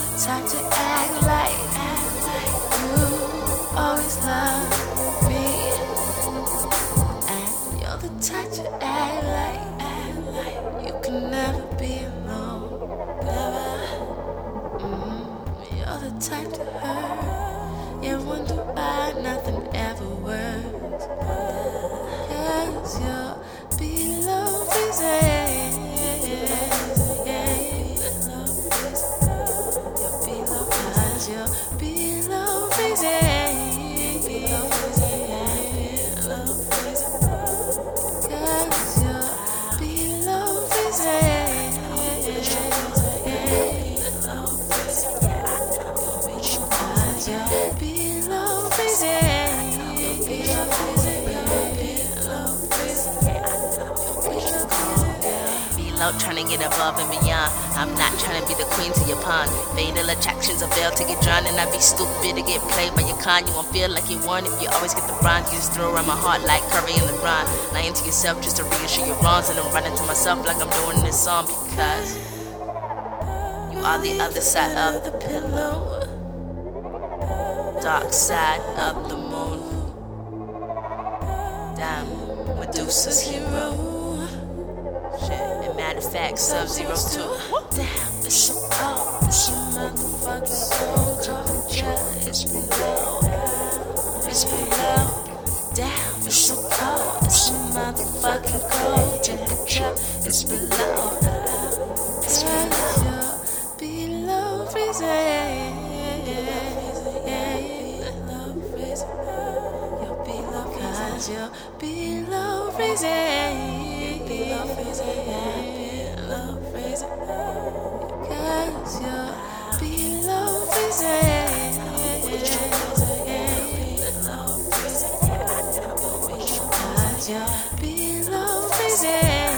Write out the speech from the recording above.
Time to act like you always loved me. And you're the type to act like, act like you can never be alone. Never. Mmm, You're the type to hurt. You wonder why nothing ever works. Cause you're below reason. still be love. Be love freezing. Love crazy. Cause you'll be love. You'll be love. You'll be love out trying to get above and beyond. I'm not trying to be the queen to your pond. Fatal attractions, a veil to get drawn, and I'd be stupid to get played by your con. You won't feel like you won if you always get the bronze. You just throw around my heart like Curry and LeBron. Lying to yourself just to reassure your wrongs, and I'm running to myself like I'm doing this song because you are the other side of the pillow, dark side of the moon. Damn, Medusa's hero. Fact, Sub Zero too. Damn, it's so cold. It's so motherfucking cold. Yeah, it's below. It's below. Damn, it's so cold. It's so motherfucking cold. Yeah, it's below. It's below. Below freezing. Below freezing. You're below freezing. Cause you're below freezing. Below freezing. You're below freezing.